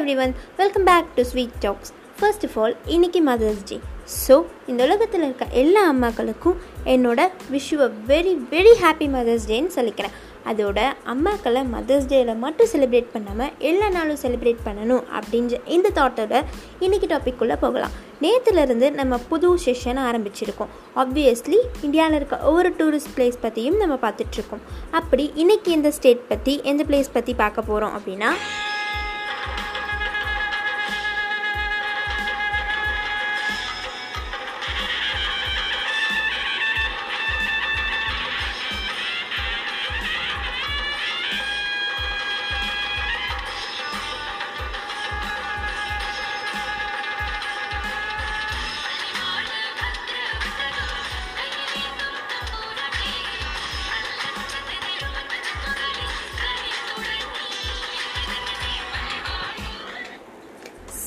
Every one welcome back to Sweet Talks first of all இன்னைக்கு mother's day so இந்த உலகத்தில் இருக்க எல்லா அம்மாக்களுக்கும் என்னோட wish very very happy mother's டேன்னு சொல்லிக்கிறேன். அதோட அம்மாக்களை மதர்ஸ் டேயில் மட்டும் செலிப்ரேட் பண்ணாமல் எல்லா நாளும் செலிப்ரேட் பண்ணணும் அப்படின்ற இந்த தாட்டோட இன்றைக்கி டாபிக்குள்ளே போகலாம். நேற்றுலேருந்து நம்ம புது செஷன் ஆரம்பிச்சிருக்கோம். ஆப்வியஸ்லி இந்தியாவில் இருக்க ஒவ்வொரு டூரிஸ்ட் பிளேஸ் பற்றியும் நம்ம பார்த்துட்ருக்கோம் அப்படி இன்றைக்கி எந்த ஸ்டேட் பற்றி எந்த பிளேஸ் பற்றி பார்க்க போகிறோம் அப்படின்னா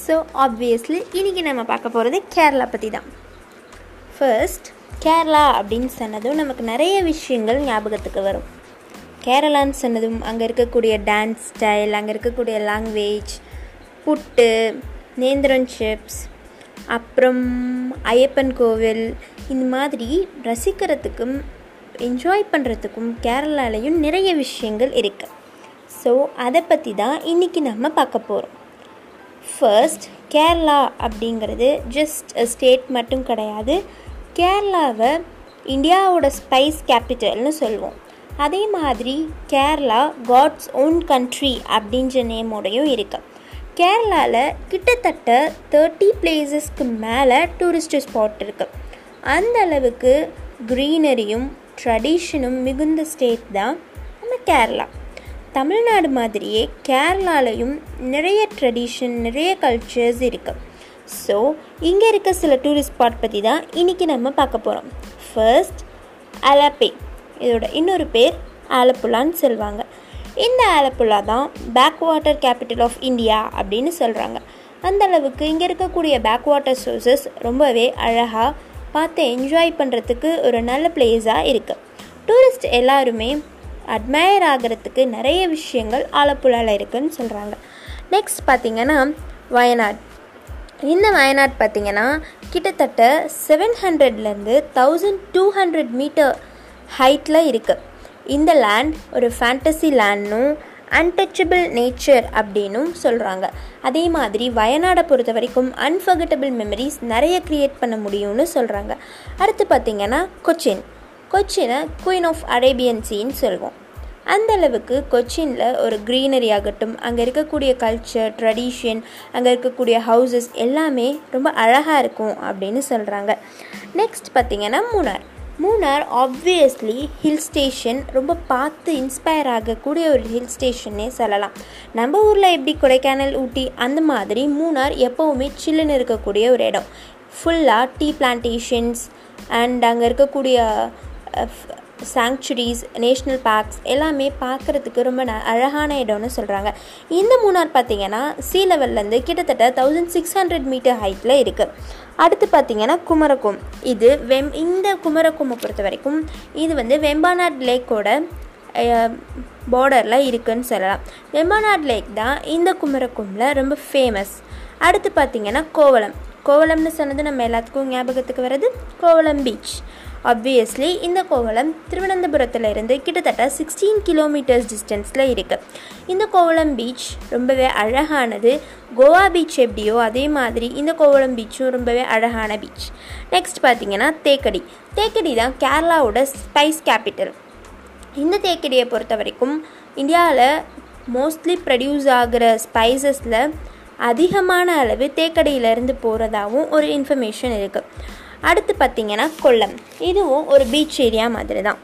ஸோ ஆப்வியஸ்லி இன்றைக்கி நம்ம பார்க்க போகிறது கேரளா பற்றி தான் ஃபர்ஸ்ட் கேரளா அப்படின்னு சொன்னதும் நமக்கு நிறைய விஷயங்கள் ஞாபகத்துக்கு வரும். கேரளான்னு சொன்னதும் அங்கே இருக்கக்கூடிய டான்ஸ் ஸ்டைல் அங்கே இருக்கக்கூடிய லாங்குவேஜ் புட்டு நேந்திரன் சிப்ஸ் அப்புறம் ஐயப்பன் கோவில் இந்த மாதிரி ரசிக்கிறதுக்கும் என்ஜாய் பண்ணுறதுக்கும் கேரளாலையும் நிறைய விஷயங்கள் இருக்குது ஸோ அதை பற்றி தான் இன்றைக்கி நம்ம பார்க்க போகிறோம் ஃபர்ஸ்ட் கேரளா அப்படிங்கிறது ஜஸ்ட் ஸ்டேட் மட்டும் கிடையாது. கேரளாவை இந்தியாவோட ஸ்பைஸ் கேபிட்டல்னு சொல்லுவோம். அதே மாதிரி கேரளா காட்ஸ் ஓன் கண்ட்ரி அப்படின்ற நேமோடையும் இருக்கு. கேரளாவில் கிட்டத்தட்ட தேர்ட்டி பிளேசஸ்க்கு மேலே டூரிஸ்ட் ஸ்பாட் இருக்குது அந்த அளவுக்கு க்ரீனரியும் ட்ரெடிஷனும் மிகுந்த ஸ்டேட் தான் நம்ம கேரளா தமிழ்நாடு மாதிரியே கேரளாலையும் நிறைய ட்ரெடிஷன் நிறைய கல்ச்சர்ஸ் இருக்குது ஸோ இங்கே இருக்க சில டூரிஸ்ட் ஸ்பாட் பற்றி தான் இன்றைக்கி நம்ம பார்க்க போகிறோம் ஃபர்ஸ்ட் அலப்பே. இதோட இன்னொரு பேர் ஆலப்புழான்னு சொல்லுவாங்க. இந்த ஆலப்புழா தான் back water capital of India அப்படின்னு சொல்கிறாங்க அந்த அளவுக்கு இங்கே இருக்கக்கூடிய பேக் வாட்டர் சோர்சஸ் ரொம்பவே அழகாக பார்த்து என்ஜாய் பண்ணுறதுக்கு ஒரு நல்ல பிளேஸாக இருக்குது டூரிஸ்ட் எல்லாருமே அட்மையர் ஆகிறதுக்கு நிறைய விஷயங்கள் ஆலப்புழாவில் இருக்குதுன்னு சொல்கிறாங்க நெக்ஸ்ட் பார்த்திங்கன்னா வயநாடு. இந்த வயநாடு பார்த்திங்கன்னா கிட்டத்தட்ட செவன் ஹண்ட்ரட்லேருந்து தௌசண்ட் டூ ஹண்ட்ரட் மீட்டர் ஹைட்டில் இருக்குது இந்த லேண்ட் ஒரு ஃபேண்டசி லேண்ட்னும் அன்டச்சபிள் நேச்சர் அப்படின்னும் சொல்கிறாங்க அதே மாதிரி வயநாடை பொறுத்த வரைக்கும் அன்ஃபர்கட்டபிள் மெமரிஸ் நிறைய க்ரியேட் பண்ண முடியும்னு சொல்கிறாங்க அடுத்து பார்த்திங்கன்னா கொச்சின். கொச்சினை குயின் ஆஃப் அரேபியன் சீன்னு சொல்லுவோம். அந்த அளவுக்கு கொச்சினில் ஒரு க்ரீனரி ஆகட்டும் அங்கே இருக்கக்கூடிய கல்ச்சர் ட்ரெடிஷன் அங்கே இருக்கக்கூடிய ஹவுசஸ் எல்லாமே ரொம்ப அழகாக இருக்கும் அப்படின்னு சொல்கிறாங்க நெக்ஸ்ட் பார்த்திங்கன்னா Munnar Munnar obviously hill station ரொம்ப பார்த்து இன்ஸ்பயர் ஆகக்கூடிய ஒரு ஹில் ஸ்டேஷன்னே சொல்லலாம். நம்ம ஊரில் எப்படி கொடைக்கானல் ஊட்டி அந்த மாதிரி மூணார் எப்போவுமே சில்லுன்னு இருக்கக்கூடிய ஒரு இடம். ஃபுல்லாக டீ பிளான்டேஷன்ஸ் அண்ட் அங்கே இருக்கக்கூடிய சாங்சுரிஸ் நேஷ்னல் பார்க்ஸ் எல்லாமே பார்க்குறதுக்கு ரொம்ப ந அழகான இடம்னு சொல்கிறாங்க இந்த மூணார் பார்த்திங்கன்னா சீ லெவல்லேருந்து கிட்டத்தட்ட தௌசண்ட் சிக்ஸ் ஹண்ட்ரட் மீட்டர் ஹைட்டில் இருக்குது அடுத்து பார்த்திங்கன்னா குமரகோம். இது வெம் இந்த குமரகோமை பொறுத்த வரைக்கும் இது வந்து வெம்பாநாட் லேக்கோட பார்டரில் இருக்குதுன்னு சொல்லலாம். வெம்பாநாட் லேக் தான் இந்த குமரகோமில் ரொம்ப ஃபேமஸ் அடுத்து பார்த்திங்கன்னா கோவளம். கோவளம்னு சொன்னது நம்ம எல்லாத்துக்கும் ஞாபகத்துக்கு வர்றது கோவளம் பீச் ஆப்வியஸ்லி இந்த கோவளம் திருவனந்தபுரத்தில் இருந்து கிட்டத்தட்ட சிக்ஸ்டீன் கிலோமீட்டர்ஸ் டிஸ்டன்ஸில் இருக்குது இந்த கோவளம் பீச் ரொம்பவே அழகானது. கோவா பீச் எப்படியோ அதே மாதிரி இந்த கோவளம் பீச்சும் ரொம்பவே அழகான பீச் நெக்ஸ்ட் பார்த்திங்கன்னா தேக்கடி. தேக்கடி தான் கேரளாவோட ஸ்பைஸ் கேபிட்டல் இந்த தேக்கடியை பொறுத்த வரைக்கும் இந்தியாவில் மோஸ்ட்லி ப்ரொடியூஸ் ஆகிற ஸ்பைசஸில் அதிகமான அளவு தேக்கடியிலேருந்து போகிறதாகவும் ஒரு இன்ஃபர்மேஷன் இருக்குது அடுத்து பார்த்திங்கன்னா கொல்லம். இதுவும் ஒரு பீச் ஏரியா மாதிரி தான்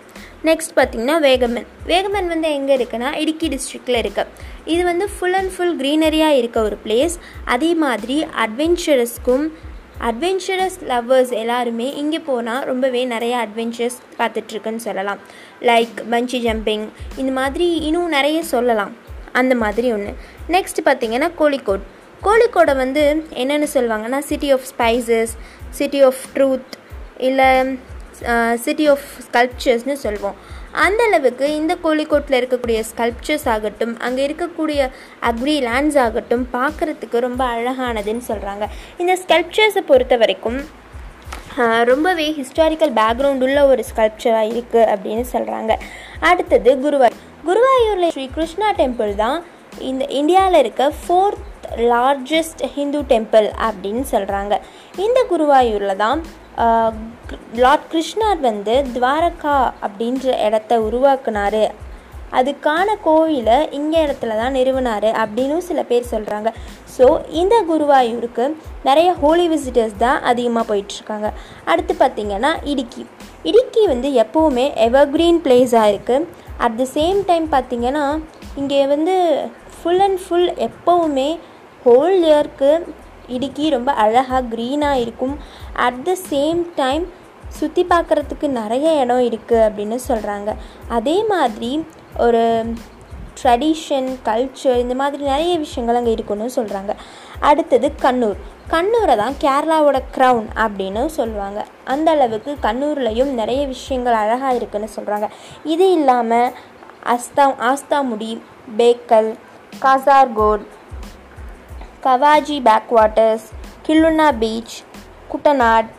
நெக்ஸ்ட் பார்த்திங்கன்னா வேகமன். வேகமன் வந்து எங்கே இருக்குன்னா இடுக்கி டிஸ்ட்ரிக்டில் இருக்குது இது வந்து ஃபுல் அண்ட் ஃபுல் க்ரீனரியாக இருக்க ஒரு பிளேஸ் அதே மாதிரி அட்வென்ச்சரஸ்க்கும் அட்வென்ச்சரஸ் லவ்வர்ஸ் எல்லாருமே இங்கே போனால் ரொம்பவே நிறைய அட்வென்ச்சர்ஸ் பார்த்துட்ருக்குன்னு சொல்லலாம். லைக் பஞ்சி ஜம்பிங் இந்த மாதிரி இன்னும் நிறைய சொல்லலாம். அந்த மாதிரி ஒன்று நெக்ஸ்ட் பார்த்திங்கன்னா கோழிக்கோட். கோழிக்கோடை வந்து என்னென்னு சொல்லுவாங்கன்னா city of spices city of truth இல்லை சிட்டி ஆஃப் ஸ்கல்ப்சர்ஸ்னு சொல்லுவோம் அந்த அளவுக்கு இந்த கோழிக்கோட்டில் இருக்கக்கூடிய ஸ்கல்ப்சர்ஸ் ஆகட்டும் அங்கே இருக்கக்கூடிய அக்ரி லேண்ட்ஸ் ஆகட்டும் பார்க்குறதுக்கு ரொம்ப அழகானதுன்னு சொல்கிறாங்க இந்த ஸ்கல்ப்சர்ஸை பொறுத்த வரைக்கும் ரொம்பவே ஹிஸ்டாரிக்கல் பேக்ரவுண்ட் உள்ள ஒரு ஸ்கல்ப்சராக இருக்குது அப்படின்னு சொல்கிறாங்க அடுத்தது குருவாயூர். குருவாயூரில் ஸ்ரீ கிருஷ்ணா டெம்பிள் தான் இந்த இந்தியாவில் இருக்க ஃபோர்த் லார்ஜஸ்ட் ஹிந்து டெம்பிள் அப்படின்னு சொல்கிறாங்க இந்த குருவாயூரில் தான் லார்ட் கிருஷ்ணர் வந்து துவாரகா அப்படின்ற இடத்த உருவாக்குனாரு. அதுக்கான கோவிலை இங்கே இடத்துல தான் நிறுவினார் அப்படின்னும் சில பேர் சொல்கிறாங்க ஸோ இந்த குருவாயூருக்கு நிறைய ஹோலி விசிட்டர்ஸ் தான் அதிகமாக போயிட்டுருக்காங்க. அடுத்து பார்த்திங்கன்னா இடுக்கி. இடுக்கி வந்து எப்போவுமே எவர்க்ரீன் பிளேஸாக இருக்குது அட் த சேம் டைம் பார்த்திங்கன்னா இங்கே வந்து ஃபுல் அண்ட் ஃபுல் எப்போவுமே ஹோல் இயர்க்கு இடுக்கி ரொம்ப அழகாக க்ரீனாக இருக்கும். அட் த சேம் டைம் சுற்றி பார்க்குறதுக்கு நிறைய இடம் இருக்குது அப்படின்னு சொல்கிறாங்க அதே மாதிரி ஒரு ட்ரெடிஷன் கல்ச்சர் இந்த மாதிரி நிறைய விஷயங்கள் அங்கே இருக்குன்னு சொல்கிறாங்க அடுத்தது கண்ணூர். கண்ணூரை தான் கேரளாவோட க்ரௌன் அப்படின்னு சொல்லுவாங்க. அந்த அளவுக்கு கண்ணூர்லேயும் நிறைய விஷயங்கள் அழகாக இருக்குன்னு சொல்கிறாங்க இது இல்லாமல் அஸ்தா Ashtamudi Bekal காசார்கோட் கவாஜி backwaters waters beach Kuttanad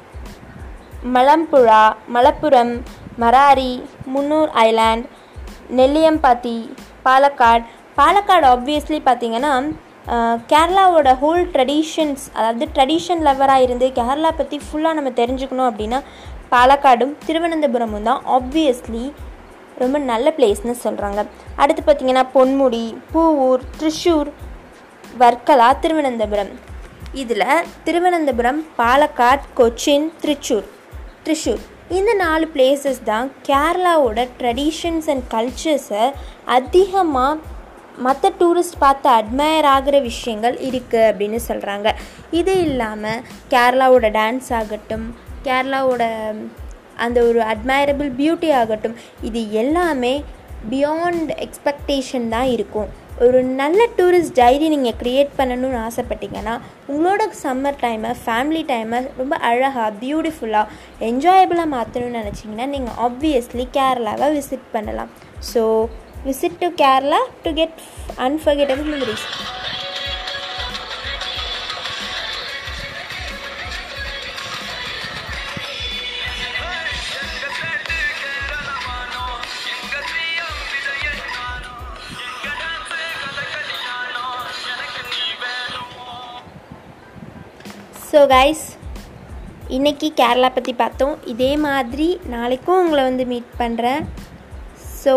Malampuzha Malappuram Marari Munnar island Nelliyampathy Palakkad. Palakkad obviously பார்த்தீங்கன்னா கேரளாவோட ஹோல் ட்ரெடிஷன்ஸ் அதாவது ட்ரெடிஷன் லவராக இருந்து கேரளா பற்றி ஃபுல்லாக நம்ம தெரிஞ்சுக்கணும் அப்படின்னா பாலக்காடும் திருவனந்தபுரமும் தான் ஆப்வியஸ்லி ரொம்ப நல்ல பிளேஸ்னு சொல்கிறாங்க அடுத்து பார்த்திங்கன்னா பொன்முடி பூவூர் த்ரிஷூர் வர்க்கலா திருவனந்தபுரம். இதில் திருவனந்தபுரம் பாலக்காட் கொச்சின் திருச்சூர். த்ரிஷூர் இந்த நாலு பிளேசஸ் தான் கேரளாவோட ட்ரெடிஷன்ஸ் அண்ட் கல்ச்சர்ஸை அதிகமாக மற்ற டூரிஸ்ட் பார்த்து அட்மையர் ஆகிற விஷயங்கள் இருக்குது அப்படின்னு சொல்கிறாங்க இது இல்லாமல் கேரளாவோட டான்ஸ் ஆகட்டும் கேரளாவோட அந்த ஒரு அட்மைரபிள் பியூட்டி ஆகட்டும் இது எல்லாமே பியாண்ட் எக்ஸ்பெக்டேஷன் தான் இருக்கும். ஒரு நல்ல டூரிஸ்ட் டைரி நீங்கள் க்ரியேட் பண்ணணும்னு ஆசைப்பட்டீங்கன்னா உங்களோட சம்மர் டைமை ஃபேமிலி டைமை ரொம்ப அழகாக பியூட்டிஃபுல்லாக என்ஜாயபிளாக மாற்றணும்னு நினச்சிங்கன்னா நீங்கள் ஆப்வியஸ்லி கேரளாவை விசிட் பண்ணலாம். So visit to Kerala to get unforgettable memories so guys இன்றைக்கி கேரளா பற்றி பார்த்தோம். இதே மாதிரி நாளைக்கும் உங்களை வந்து மீட் பண்ணுறேன் so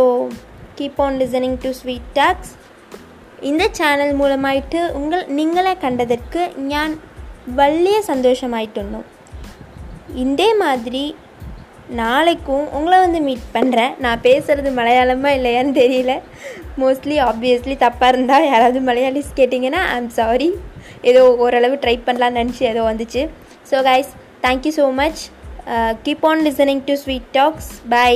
keep on listening to Sweet Talks இந்த சேனல் மூலமாயிட்டு உங்கள் நீங்களே கண்டதற்கு ഞാൻ வலிய സന്തോഷമായിട്ടുണ്ടോ இதே மாதிரி நாளைக்கும் உங்களை வந்து மீட் பண்ணுறேன் நான் பேசுகிறது மலையாளமாக இல்லையான்னு தெரியல. மோஸ்ட்லி ஆப்வியஸ்லி தப்பாக இருந்தால் யாராவது மலையாளிஸ் கேட்டிங்கன்னா ஐம் சாரி ஏதோ ஓரளவு ட்ரை பண்ணலான்னு நினச்சி ஏதோ வந்துச்சு. So guys thank you so much keep on listening to Sweet Talks bye